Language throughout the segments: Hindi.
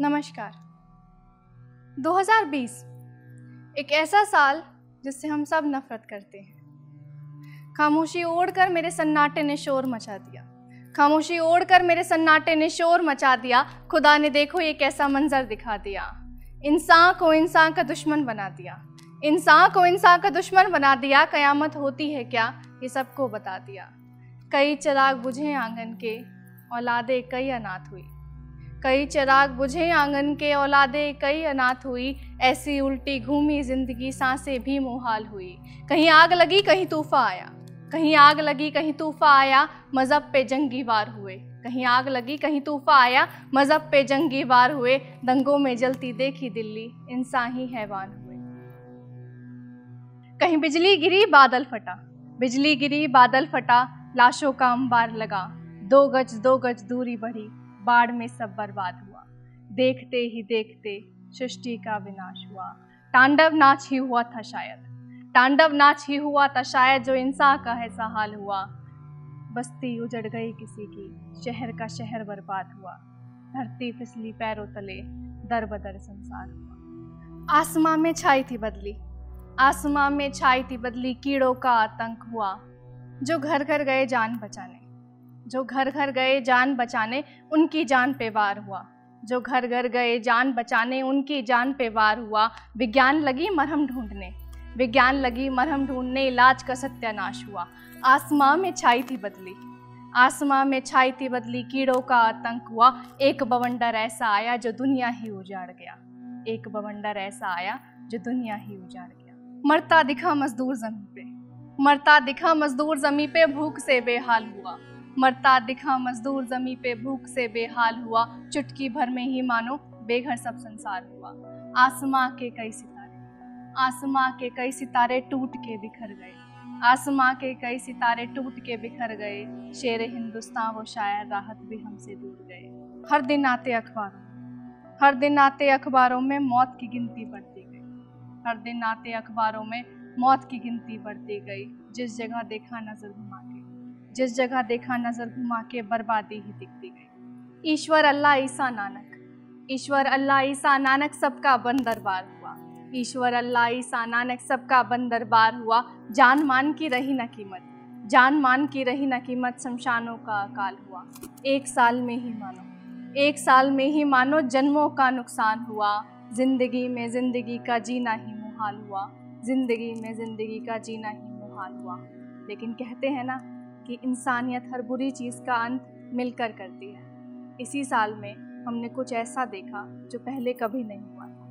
नमस्कार। 2020 एक ऐसा साल जिससे हम सब नफरत करते हैं। खामोशी ओढ़कर मेरे सन्नाटे ने शोर मचा दिया। खामोशी ओढ़कर मेरे सन्नाटे ने शोर मचा दिया। खुदा ने देखो ये कैसा मंजर दिखा दिया। इंसान को इंसान का दुश्मन बना दिया। इंसान को इंसान का दुश्मन बना दिया। कयामत होती है क्या, ये सबको बता दिया। कई चिराग बुझे आँगन के, औलादे कई अनाथ हुई कई चिराग बुझे आँगन के औलादे, कई अनाथ हुई। ऐसी उल्टी घूमी ज़िंदगी, साँसें भी मुहाल हुई। कहीं आग लगी, कहीं तूफा आया। कहीं आग लगी, कहीं तूफा आया, मज़हब पे जंगी वार हुए। कहीं आग लगी, कहीं तूफा आया, मज़हब पे जंगी वार हुए। दंगों में जलती देखी दिल्ली, इंसान ही हैवान हुए। कहीं बिजली गिरी, बादल फटा। बिजली गिरी, बादल फटा, लाशों का अंबार लगा। दो गज दो गज दूरी बढ़ी। बाढ़ में सब बर्बाद हुआ। देखते ही देखते सृष्टि का विनाश हुआ। तांडव नाच ही हुआ था शायद। तांडव नाच ही हुआ था शायद जो इंसान का ऐसा हाल हुआ। बस्ती उजड़ गई किसी की। शहर का शहर बर्बाद हुआ। धरती फिसली, पैरों तले। दर बदर संसार हुआ। आसमां में छाई थी बदली। आसमां में छाई थी बदली। कीड़ों का आतंक हुआ। जो घर घर गए जान बचाने। जो घर घर गए जान बचाने, उनकी जान पे वार हुआ। जो घर घर गए जान बचाने, उनकी जान पे वार हुआ। विज्ञान लगी मरहम ढूँढने। विज्ञान लगी मरहम ढूँढने, इलाज का सत्यानाश हुआ। आसमां में छाई थी बदली। आसमां में छाई थी बदली, कीड़ों का आतंक हुआ। एक बवंडर ऐसा आया जो दुनिया ही उजाड़ गया। एक बवंडर ऐसा आया जो दुनिया ही उजाड़ गया। मरता दिखा मजदूर जमी पे। मरता दिखा मजदूर जमी पे, भूख से बेहाल हुआ। मरता दिखा मजदूर जमी पे भूख से बेहाल हुआ। चुटकी भर में ही मानो बेघर सब संसार हुआ। आसमां के कई सितारे, आसमां के कई सितारे टूट के बिखर गए। आसमां के कई सितारे टूट के बिखर गए। शेर हिंदुस्तान वो शायर राहत भी हमसे दूर गए। हर दिन आते अखबारों हर दिन आते अखबारों में मौत की गिनती बढ़ती गई। हर दिन आते अखबारों में मौत की गिनती बढ़ती गई। जिस जगह देखा नज़र घुमा जिस जगह देखा नज़र घुमा के बर्बादी ही दिखती गई। ईश्वर अल्लाह ईसा नानक, ईश्वर अल्लाह ईसा नानक सबका बन दरबार हुआ। ईश्वर अल्लाह ईसा नानक सबका बन दरबार हुआ। जान मान की रही न कीमत, जान मान की रही न कीमत शमशानों का अकाल हुआ। एक साल में ही मानो, एक साल में ही मानो जन्मों का नुकसान हुआ। ज़िंदगी में ज़िंदगी का जीना ही मुहाल हुआ। ज़िंदगी में ज़िंदगी का जीना ही मुहाल हुआ। लेकिन कहते हैं ना कि इंसानियत हर बुरी चीज़ का अंत मिलकर करती है। इसी साल में हमने कुछ ऐसा देखा जो पहले कभी नहीं हुआ था।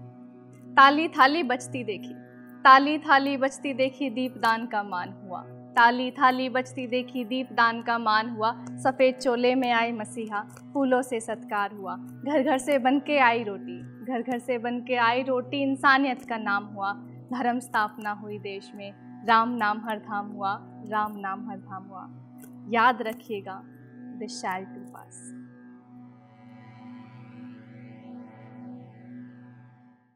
ताली थाली बचती देखी। ताली थाली बचती देखी, दीपदान का मान हुआ। ताली थाली बचती देखी, दीपदान का मान हुआ। सफ़ेद चोले में आई मसीहा, फूलों से सत्कार हुआ। घर घर से बन के आई रोटी। घर घर से बन के आई रोटी, इंसानियत का नाम हुआ। धर्म स्थापना हुई देश में। राम नाम हर धाम हुआ। राम नाम हर धाम हुआ याद रखिएगा दिस टू पास